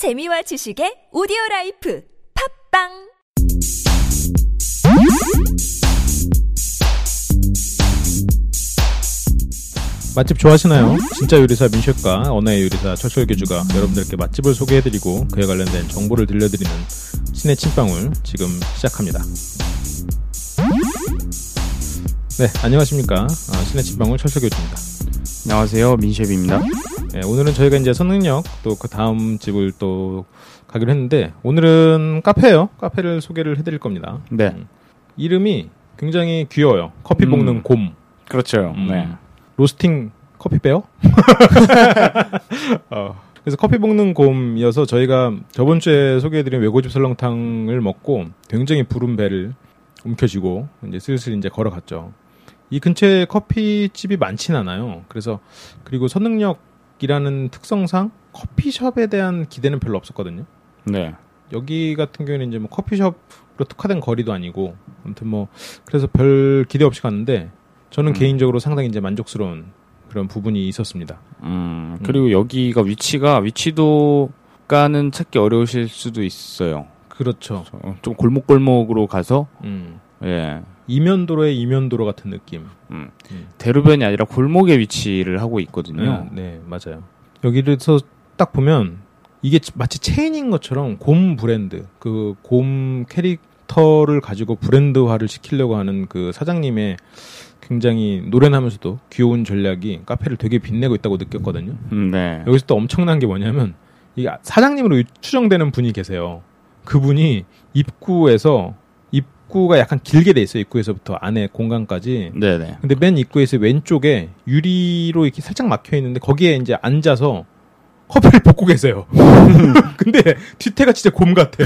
재미와 지식의 오디오 라이프 팟빵 맛집 좋아하시나요? 진짜 요리사 민셰프와 언어의 요리사 철철 교주가 여러분들께 맛집을 소개해드리고 그에 관련된 정보를 들려드리는 신의 침방울 지금 시작합니다. 네, 안녕하십니까. 아, 신의 침방울 철철 교주입니다. 안녕하세요 민셰비입니다. 네, 오늘은 저희가 이제 선능력 또 그 다음 집을 또 가기로 했는데 오늘은 카페예요. 카페를 소개를 해드릴 겁니다. 네, 음. 이름이 굉장히 귀여워요. 커피 음. 볶는 곰. 그렇죠. 음. 네, 로스팅 커피 베어? 어, 그래서 커피 볶는 곰이어서 저희가 저번 주에 소개해드린 외고집 설렁탕을 먹고 굉장히 부른 배를 움켜쥐고 이제 슬슬 이제 걸어갔죠. 이 근처에 커피집이 많진 않아요. 그래서 그리고 선 능력이라는 특성상 커피숍에 대한 기대는 별로 없었거든요. 네, 여기 같은 경우에는 이제 뭐 커피숍으로 특화된 거리도 아니고 아무튼 뭐 그래서 별 기대 없이 갔는데 저는 음. 개인적으로 상당히 이제 만족스러운 그런 부분이 있었습니다. 음 그리고 여기가 위치가 위치도가는 찾기 어려우실 수도 있어요. 그렇죠. 어, 좀 골목골목으로 가서 음. 예, 이면도로의 이면도로 같은 느낌. 음. 음. 대로변이 아니라 골목에 위치를 하고 있거든요. 네, 네, 맞아요. 여기서 딱 보면 이게 마치 체인인 것처럼 곰 브랜드, 그 곰 캐릭터를 가지고 브랜드화를 시키려고 하는 그 사장님의 굉장히 노련하면서도 귀여운 전략이 카페를 되게 빛내고 있다고 느꼈거든요. 음, 네, 여기서 또 엄청난 게 뭐냐면 이 사장님으로 추정되는 분이 계세요. 그분이 입구에서 입구가 약간 길게 돼 있어요. 입구에서부터 안에 공간까지. 네, 네. 근데 맨 입구에서 왼쪽에 유리로 이렇게 살짝 막혀 있는데 거기에 이제 앉아서 커피를 볶고 계세요. 근데 뒤태가 진짜 곰 같아.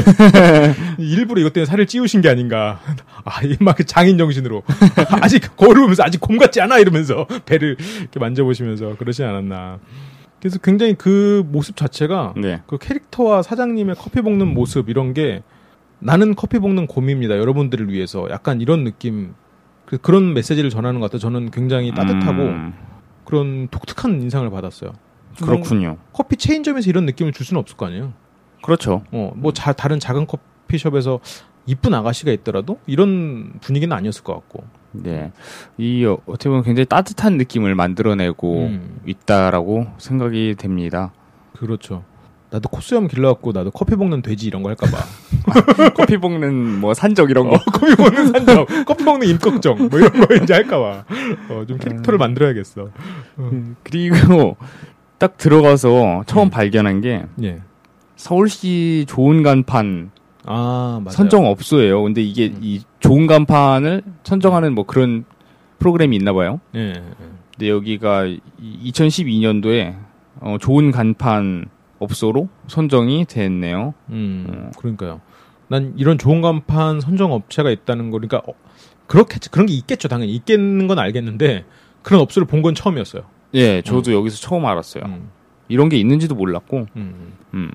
일부러 이것 때문에 살을 찌우신 게 아닌가. 아, 이막 장인 정신으로 아직 걸으면서 아직 곰 같지 않아 이러면서 배를 이렇게 만져보시면서 그러지 않았나. 그래서 굉장히 그 모습 자체가 네. 그 캐릭터와 사장님의 커피 볶는 모습 이런 게 나는 커피 볶는 곰입니다. 여러분들을 위해서 약간 이런 느낌 그- 그런 메시지를 전하는 것 같아요. 저는 굉장히 따뜻하고 음, 그런 독특한 인상을 받았어요. 그렇군요. 커피 체인점에서 이런 느낌을 줄 수는 없을 거 아니에요. 그렇죠. 어, 뭐 자, 다른 작은 커피숍에서 이쁜 아가씨가 있더라도 이런 분위기는 아니었을 것 같고. 네, 이 어, 어떻게 보면 굉장히 따뜻한 느낌을 만들어내고 음, 있다라고 생각이 됩니다. 그렇죠. 나도 코스염 길러갖고 나도 커피 볶는 돼지 이런 거 할까봐. 커피 볶는 뭐 산적 이런 거. 어, 커피 먹는 산적, 커피 먹는 임꺽정, 뭐 이런 거 이제 할까봐. 어, 좀 캐릭터를 만들어야겠어. 음, 그리고 딱 들어가서 처음 음. 발견한 게 예. 서울시 좋은 간판 아. 선정 업소예요. 근데 이게 음. 이 좋은 간판을 선정하는 뭐 그런 프로그램이 있나 봐요. 예, 예. 근데 여기가 2012년도에 어, 좋은 간판 업소로 선정이 됐네요. 음, 어. 그러니까요. 난 이런 좋은 간판 선정 업체가 있다는 거, 그러니까, 어, 그렇겠지. 그런 게 있겠죠. 당연히. 있겠는 건 알겠는데, 그런 업소를 본 건 처음이었어요. 예, 저도 여기서 처음 알았어요. 음, 이런 게 있는지도 몰랐고, 음. 음,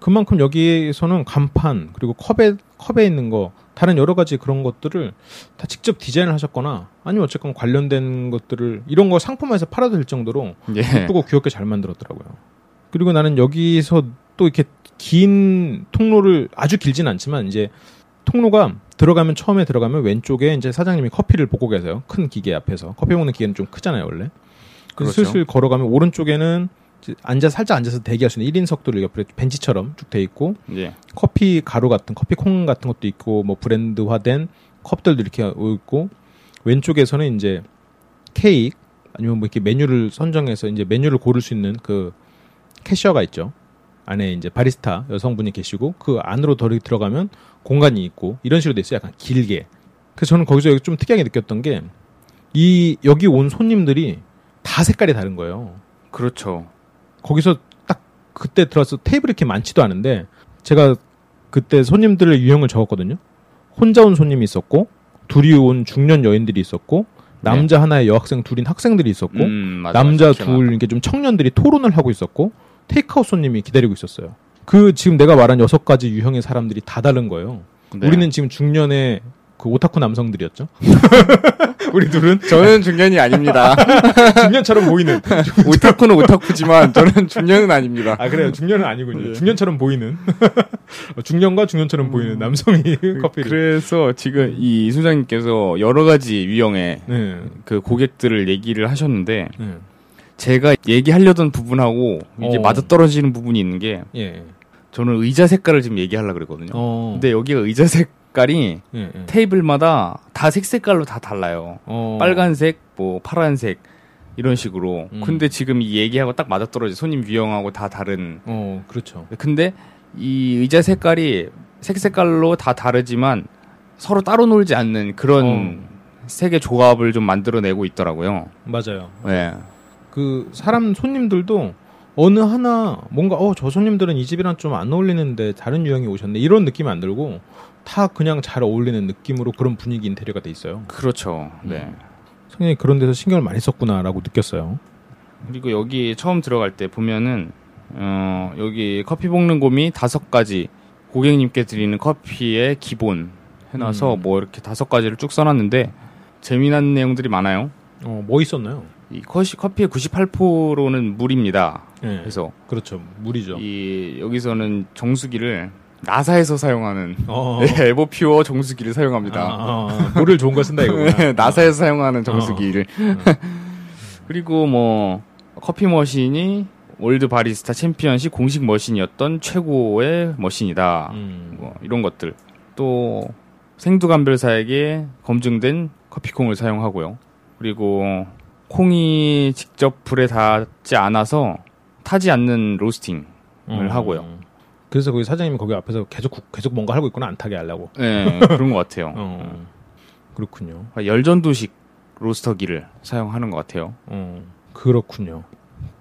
그만큼 여기에서는 간판, 그리고 컵에, 컵에 있는 거, 다른 여러 가지 그런 것들을 다 직접 디자인을 하셨거나, 아니면 어쨌건 관련된 것들을, 이런 거 상품화해서 팔아도 될 정도로 예, 예쁘고 귀엽게 잘 만들었더라고요. 그리고 나는 여기서 또 이렇게 긴 통로를 아주 길진 않지만 이제 통로가 들어가면 처음에 들어가면 왼쪽에 이제 사장님이 커피를 볶고 계세요. 큰 기계 앞에서 커피 먹는 기계는 좀 크잖아요 원래. 그래서 그렇죠. 슬슬 걸어가면 오른쪽에는 앉아 살짝 앉아서 대기할 수 있는 1인석들을 옆에 벤치처럼 쭉 돼 있고 예, 커피 가루 같은 커피 콩 같은 것도 있고 뭐 브랜드화된 컵들도 이렇게 있고 왼쪽에서는 이제 케이크 아니면 뭐 이렇게 메뉴를 선정해서 이제 메뉴를 고를 수 있는 그 캐셔가 있죠. 안에 이제 바리스타 여성분이 계시고 그 안으로 더 들어가면 공간이 있고 이런 식으로 돼 있어요. 약간 길게. 그래서 저는 거기서 좀 특이하게 느꼈던 게 이 여기 온 손님들이 다 색깔이 다른 거예요. 그렇죠. 거기서 딱 그때 들어서 테이블이 이렇게 많지도 않은데 제가 그때 손님들의 유형을 적었거든요. 혼자 온 손님이 있었고 둘이 온 중년 여인들이 있었고 남자 하나의 여학생 둘인 학생들이 있었고 음, 맞아, 남자 맞아. 둘 이렇게 좀 청년들이 토론을 하고 있었고 테이크아웃 손님이 기다리고 있었어요. 그 지금 내가 말한 여섯 가지 유형의 사람들이 다 다른 거예요. 네. 우리는 지금 중년의 그 오타쿠 남성들이었죠. 우리 둘은 저는 중년이 아닙니다. 중년처럼 보이는. 오타쿠는 오타쿠지만 저는 중년은 아닙니다. 아 그래요. 중년은 아니군요. 예. 중년처럼 보이는. 중년과 중년처럼 보이는 남성이 커피를. 그래서 지금 이 소장님께서 여러 가지 유형의 네. 그 고객들을 얘기를 하셨는데 네. 제가 얘기하려던 부분하고 이게 어. 맞아떨어지는 부분이 있는 게 예. 저는 의자 색깔을 지금 얘기하려고 그랬거든요. 어. 근데 여기가 의자 색깔이 예, 예. 테이블마다 다 색색깔로 다 달라요. 어. 빨간색, 뭐 파란색 이런 식으로. 음. 근데 지금 이 얘기하고 딱 맞아떨어져. 손님 유형하고 다 다른. 어, 그렇죠. 근데 이 의자 색깔이 색 색깔로 다 다르지만 서로 따로 놀지 않는 그런 어. 색의 조합을 좀 만들어내고 있더라고요. 맞아요. 네. 그 사람 손님들도 어느 하나 뭔가 어 저 손님들은 이 집이랑 좀 안 어울리는데 다른 유형이 오셨네 이런 느낌이 안 들고 다 그냥 잘 어울리는 느낌으로 그런 분위기 인테리어가 돼 있어요. 그렇죠. 네. 상당히 그런 데서 신경을 많이 썼구나라고 느꼈어요. 그리고 여기 처음 들어갈 때 보면은 어 여기 커피 볶는 곰이 다섯 가지 고객님께 드리는 커피의 기본 해놔서 음. 뭐 이렇게 다섯 가지를 쭉 써놨는데 재미난 내용들이 많아요. 어, 뭐 있었나요? 이 커시, 커피의 98%는 물입니다. 예. 그래서 그렇죠. 물이죠. 이 여기서는 정수기를 나사에서 사용하는 어. 네, 에버퓨어 정수기를 사용합니다. 아, 아, 아. 물을 좋은 걸 쓴다 이거구나. 네, 나사에서 사용하는 정수기를. 어. 그리고 뭐 커피 머신이 월드 바리스타 챔피언십 공식 머신이었던 최고의 머신이다. 음. 뭐 이런 것들. 또 생두감별사에게 검증된 커피콩을 사용하고요. 그리고 콩이 직접 불에 닿지 않아서 타지 않는 로스팅을 음. 하고요. 그래서 거기 사장님이 거기 앞에서 계속 국- 계속 뭔가 하고 있구나 안 타게 하려고. 네, 그런 것 같아요. 어. 그렇군요. 열전도식 로스터기를 사용하는 것 같아요. 어. 그렇군요.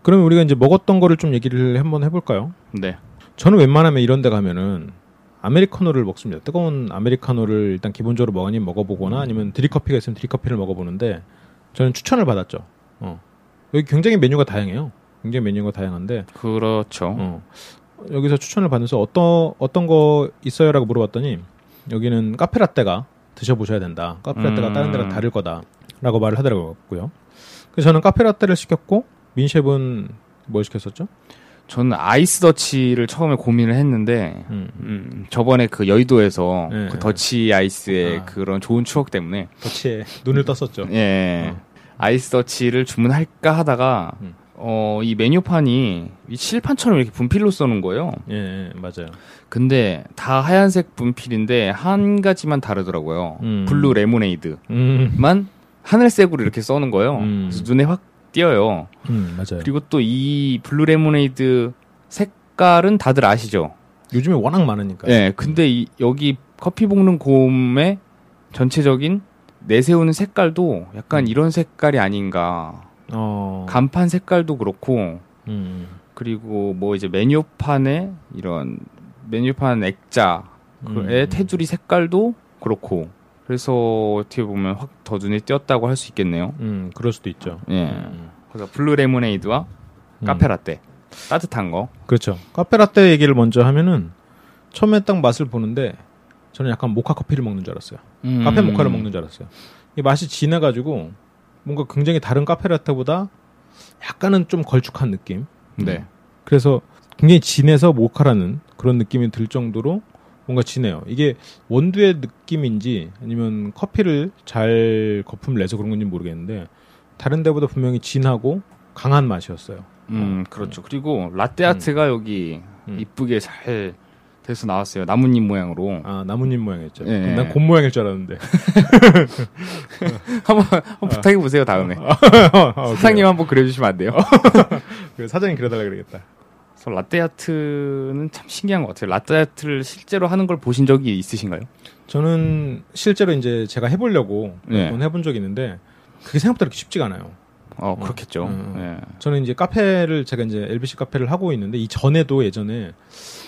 그러면 우리가 이제 먹었던 거를 좀 얘기를 한번 해볼까요? 네. 저는 웬만하면 이런 데 가면은 아메리카노를 먹습니다. 뜨거운 아메리카노를 일단 기본적으로 먹으니 먹어보거나 아니면 드립커피가 있으면 드립커피를 먹어보는데 저는 추천을 받았죠. 어. 여기 굉장히 메뉴가 다양해요. 굉장히 메뉴가 다양한데 그렇죠. 어. 여기서 추천을 받으면서 어떤 어떤 거 있어요라고 물어봤더니 여기는 카페라떼가 드셔보셔야 된다. 카페라떼가 음. 다른 데랑 다를 거다라고 말을 하더라고요. 그래서 저는 카페라떼를 시켰고 민셰프는 뭘 시켰었죠? 저는 아이스 더치를 처음에 고민을 했는데 음. 음, 저번에 그 여의도에서 네. 그 더치 아이스의 아. 그런 좋은 추억 때문에 더치에 눈을 떴었죠. 예 어. 아이스 더치를 주문할까 하다가 음. 어, 이 메뉴판이 이 칠판처럼 이렇게 분필로 써놓은 거예요. 예, 예, 맞아요. 근데 다 하얀색 분필인데 한 가지만 다르더라고요. 음. 블루 레모네이드만 음, 하늘색으로 이렇게 써놓은 거예요. 음. 그래서 눈에 확 띄어요. 음, 맞아요. 그리고 또 이 블루 레모네이드 색깔은 다들 아시죠? 요즘에 워낙 많으니까. 네, 근데 이, 여기 커피 볶는 곰의 전체적인 내세우는 색깔도 약간 이런 색깔이 아닌가. 어, 간판 색깔도 그렇고, 음, 그리고 뭐 이제 메뉴판에 이런 메뉴판 액자의 음. 테두리 색깔도 그렇고, 그래서 어떻게 보면 확 더 눈에 띄었다고 할 수 있겠네요. 음, 그럴 수도 있죠. 예. 음. 그래서 블루 레모네이드와 음. 카페 라떼. 따뜻한 거. 그렇죠. 카페 라떼 얘기를 먼저 하면은 처음에 딱 맛을 보는데 저는 약간 모카 커피를 먹는 줄 알았어요. 카페 음. 모카를 먹는 줄 알았어요. 이 맛이 진해가지고 뭔가 굉장히 다른 카페라떼보다 약간은 좀 걸쭉한 느낌. 네. 그래서 굉장히 진해서 모카라는 그런 느낌이 들 정도로 뭔가 진해요. 이게 원두의 느낌인지 아니면 커피를 잘 거품을 내서 그런 건지 모르겠는데 다른 데보다 분명히 진하고 강한 맛이었어요. 음, 그렇죠. 그리고 라떼 아트가 여기 음. 이쁘게 잘 돼서 나왔어요. 나뭇잎 모양으로. 아 나뭇잎 모양이었죠. 예. 난곰 모양일 줄 알았는데. 한번, 한번 부탁해 보세요, 다음에. 어, 사장님 한번 그려주시면 안 돼요? 그래, 사장님 그려달라 그러겠다. 그래서 라떼 아트는 참 신기한 것 같아요. 라떼 아트를 실제로 하는 걸 보신 적이 있으신가요? 저는 실제로 이제 제가 해보려고 네. 몇번 해본 적이 있는데 그게 생각보다 그렇게 쉽지가 않아요. 어, 그렇겠죠. 음. 예. 저는 이제 카페를 제가 이제 LBC 카페를 하고 있는데 이 전에도 예전에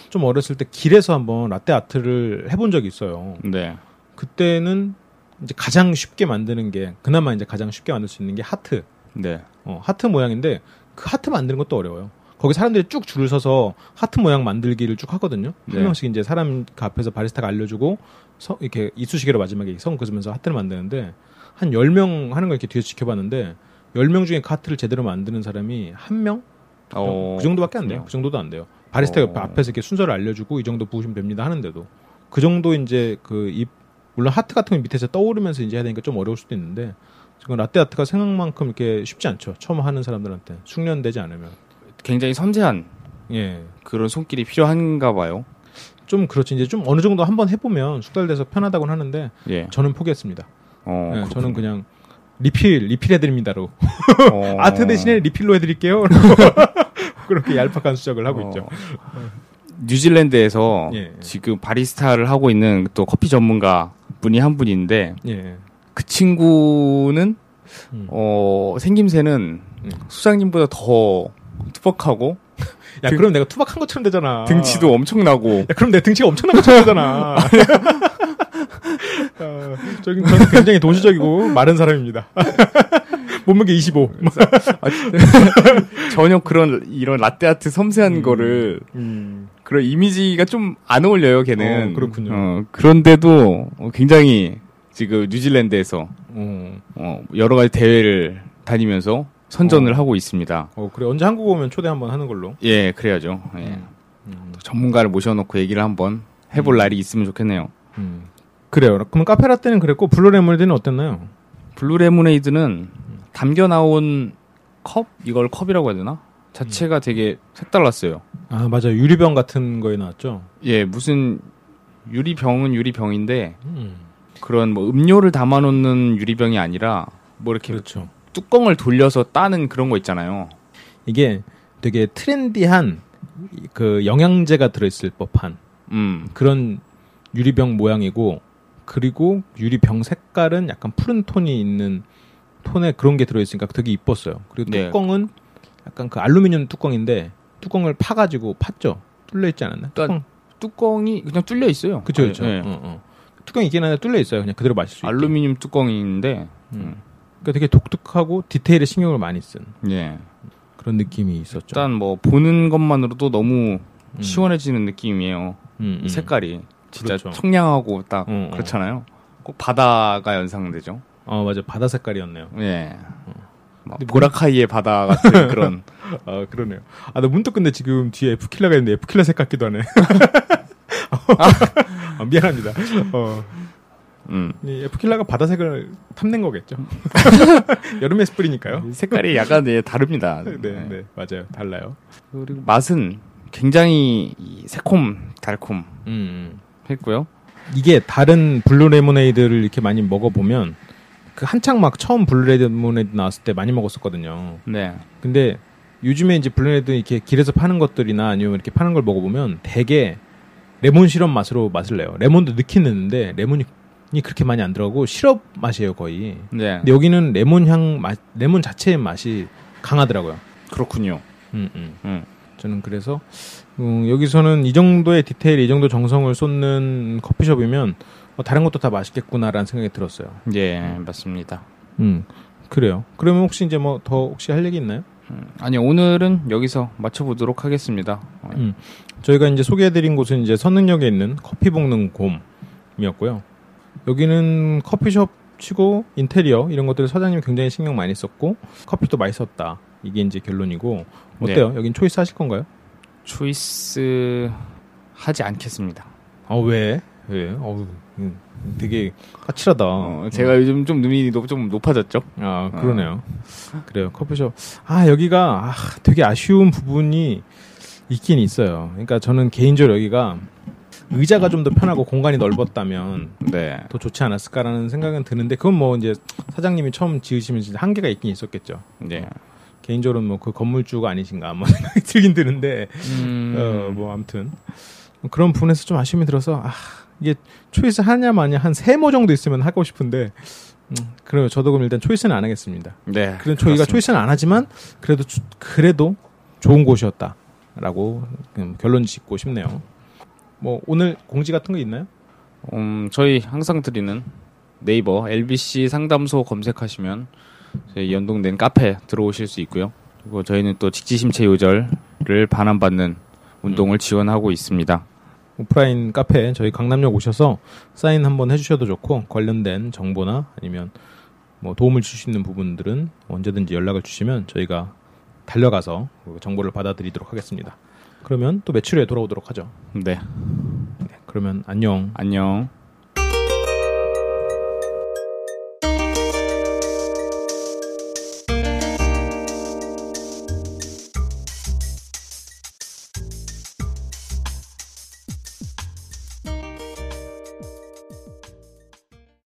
좀 어렸을 때 길에서 한번 라떼 아트를 해본 적이 있어요. 네. 그때는 이제 가장 쉽게 만드는 게 그나마 이제 가장 쉽게 만들 수 있는 게 하트. 네. 어, 하트 모양인데 그 하트 만드는 것도 어려워요. 거기 사람들이 쭉 줄을 서서 하트 모양 만들기를 쭉 하거든요. 네. 한 명씩 이제 사람 그 앞에서 바리스타가 알려주고 서, 이렇게 이쑤시개로 마지막에 선 그으면서 하트를 만드는데 한 10명 하는 걸 이렇게 뒤에서 지켜봤는데 10명 중에 그 하트를 제대로 만드는 사람이 한 명? 어, 그 정도밖에 안 돼요. 그 정도도 안 돼요. 바리스타 옆 어. 앞에서 이렇게 순서를 알려주고 이 정도 부으시면 됩니다 하는데도 그 정도 이제 그이 물론 하트 같은 건 밑에서 떠오르면서 이제 해야 되니까 좀 어려울 수도 있는데 지금 라떼 아트가 생각만큼 이렇게 쉽지 않죠. 처음 하는 사람들한테 숙련되지 않으면 굉장히 섬세한 예. 그런 손길이 필요한가 봐요. 좀 그렇지 이제 좀 어느 정도 한번 해보면 숙달돼서 편하다고는 하는데 예. 저는 포기했습니다. 어, 예. 저는 그냥 리필 리필 해드립니다로 어. 아트 대신에 리필로 해드릴게요. 그렇게 얄팍한 수작을 하고 있죠. 어, 뉴질랜드에서 예, 예. 지금 바리스타를 하고 있는 또 커피 전문가 분이 한 분인데 예. 그 친구는 음. 어 생김새는 음. 수장님보다 더 투박하고 야 등- 그럼 내가 투박한 것처럼 되잖아. 등치도 엄청나고 야 그럼 내 등치가 엄청난 것처럼 되잖아. 어, 저기 저는 굉장히 도시적이고 마른 사람입니다. 몸무게 25. 전혀 그런 이런 라떼아트 섬세한 음. 거를 음. 그런 이미지가 좀 안 어울려요, 걔는. 어, 그렇군요. 어, 그런데도 어, 굉장히 지금 뉴질랜드에서 어. 어, 여러 가지 대회를 다니면서 선전을 어. 하고 있습니다. 어, 그래 언제 한국 오면 초대 한번 하는 걸로. 예, 그래야죠. 예. 음. 또 전문가를 모셔놓고 얘기를 한번 해볼 음. 날이 있으면 좋겠네요. 음. 그래요. 그럼 카페라떼는 그랬고 블루 레모네이드는 어땠나요? 블루 레모네이드는 담겨 나온 컵 이걸 컵이라고 해야 되나? 자체가 되게 색달랐어요. 아 맞아요 유리병 같은 거에 나왔죠. 예, 무슨 유리병은 유리병인데 음. 그런 뭐 음료를 담아놓는 유리병이 아니라 뭐 이렇게 그렇죠. 뚜껑을 돌려서 따는 그런 거 있잖아요. 이게 되게 트렌디한 그 영양제가 들어있을 법한 음, 그런 유리병 모양이고 그리고 유리병 색깔은 약간 푸른 톤이 있는 톤에 그런 게 들어있으니까 되게 이뻤어요. 그리고 네. 뚜껑은 약간 그 알루미늄 뚜껑인데 뚜껑을 파가지고 팠죠. 뚫려 있지 않았나? 또- 뚜껑. 뚜껑이 그냥 뚫려 있어요. 그쵸 그쵸. 예, 예. 어, 어. 뚜껑이 있긴 한데 뚫려 있어요. 그냥 그대로 마실 수 있게. 알루미늄 뚜껑인데, 음. 그러니까 되게 독특하고 디테일에 신경을 많이 쓴 예. 그런 느낌이 있었죠. 일단 뭐 보는 것만으로도 너무 음. 시원해지는 느낌이에요. 음, 음. 색깔이 진짜 그렇죠. 청량하고 딱 어, 어. 그렇잖아요. 꼭 바다가 연상되죠. 어 맞아 바다 색깔이었네요. 예. 막 근데 보라카이의 바다 같은 그런. 아 그러네요. 아 나 문득 근데 지금 뒤에 에프킬라가 있는데 에프킬라 색 같기도 하네. 아, 미안합니다. 어, 음. 이 에프킬라가 바다색을 탐낸 거겠죠. 여름에 스프레이니까요. 색깔이 약간 예, 다릅니다. 네, 네. 네, 맞아요. 달라요. 그리고 맛은 굉장히 이 새콤 달콤 음, 했고요. 이게 다른 블루 레모네이드를 이렇게 많이 먹어보면 그 한창 막 처음 블루 레모네이드 나왔을 때 많이 먹었었거든요. 네. 근데 요즘에 이제 블루 레모네이드 이렇게 길에서 파는 것들이나 아니면 이렇게 파는 걸 먹어보면 되게 레몬 시럽 맛으로 맛을 내요. 레몬도 넣긴 넣는데 레몬이 그렇게 많이 안 들어가고 시럽 맛이에요 거의. 네. 근데 여기는 레몬 향 맛, 레몬 자체의 맛이 강하더라고요. 그렇군요. 음, 음. 음. 저는 그래서 음, 여기서는 이 정도의 디테일, 이 정도 정성을 쏟는 커피숍이면 어, 다른 것도 다 맛있겠구나라는 생각이 들었어요. 예, 맞습니다. 음, 그래요. 그러면 혹시 이제 뭐 더 혹시 할 얘기 있나요? 음, 아니 오늘은 여기서 마쳐보도록 하겠습니다. 어, 음. 저희가 이제 소개해드린 곳은 이제 선릉역에 있는 커피 볶는 곰이었고요. 여기는 커피숍 치고 인테리어 이런 것들을 사장님이 굉장히 신경 많이 썼고 커피도 맛있었다. 이게 이제 결론이고 어때요? 여긴 초이스 하실 건가요? 초이스 하지 않겠습니다. 아 왜? 왜? 어우, 음, 되게 까칠하다. 어, 제가 요즘 좀 눈이 높, 좀 높아졌죠. 아 그러네요. 그래요 커피숍. 아 여기가 아, 되게 아쉬운 부분이 있긴 있어요. 그러니까 저는 개인적으로 여기가 의자가 좀 더 편하고 공간이 넓었다면 네. 더 좋지 않았을까라는 생각은 드는데 그건 뭐 이제 사장님이 처음 지으시면서 한계가 있긴 있었겠죠. 네. 개인적으로는 뭐그 건물주가 아니신가 뭐 생각이 들긴 드는데 음, 어, 뭐 아무튼 그런 부분에서 좀 아쉬움이 들어서 아 이게 초이스 하냐 마냐 한 세모 정도 있으면 하고 싶은데 음, 그래요. 저도 그럼 일단 초이스는 안 하겠습니다. 네. 그래도 저희가. 초이스는 안 하지만 그래도 주- 그래도 좋은 곳이었다라고 음, 결론 짓고 싶네요. 뭐 오늘 공지 같은 거 있나요? 음, 저희 항상 드리는 네이버 LBC 상담소 검색하시면 저희 연동된 카페 들어오실 수 있고요. 그리고 저희는 또 직지심체 요절 를 반환받는 운동을 지원하고 있습니다. 오프라인 카페 저희 강남역 오셔서 사인 한번 해주셔도 좋고 관련된 정보나 아니면 뭐 도움을 줄 수 있는 부분들은 언제든지 연락을 주시면 저희가 달려가서 그 정보를 받아드리도록 하겠습니다. 그러면 또 매출에 돌아오도록 하죠. 네, 그러면 안녕. 안녕.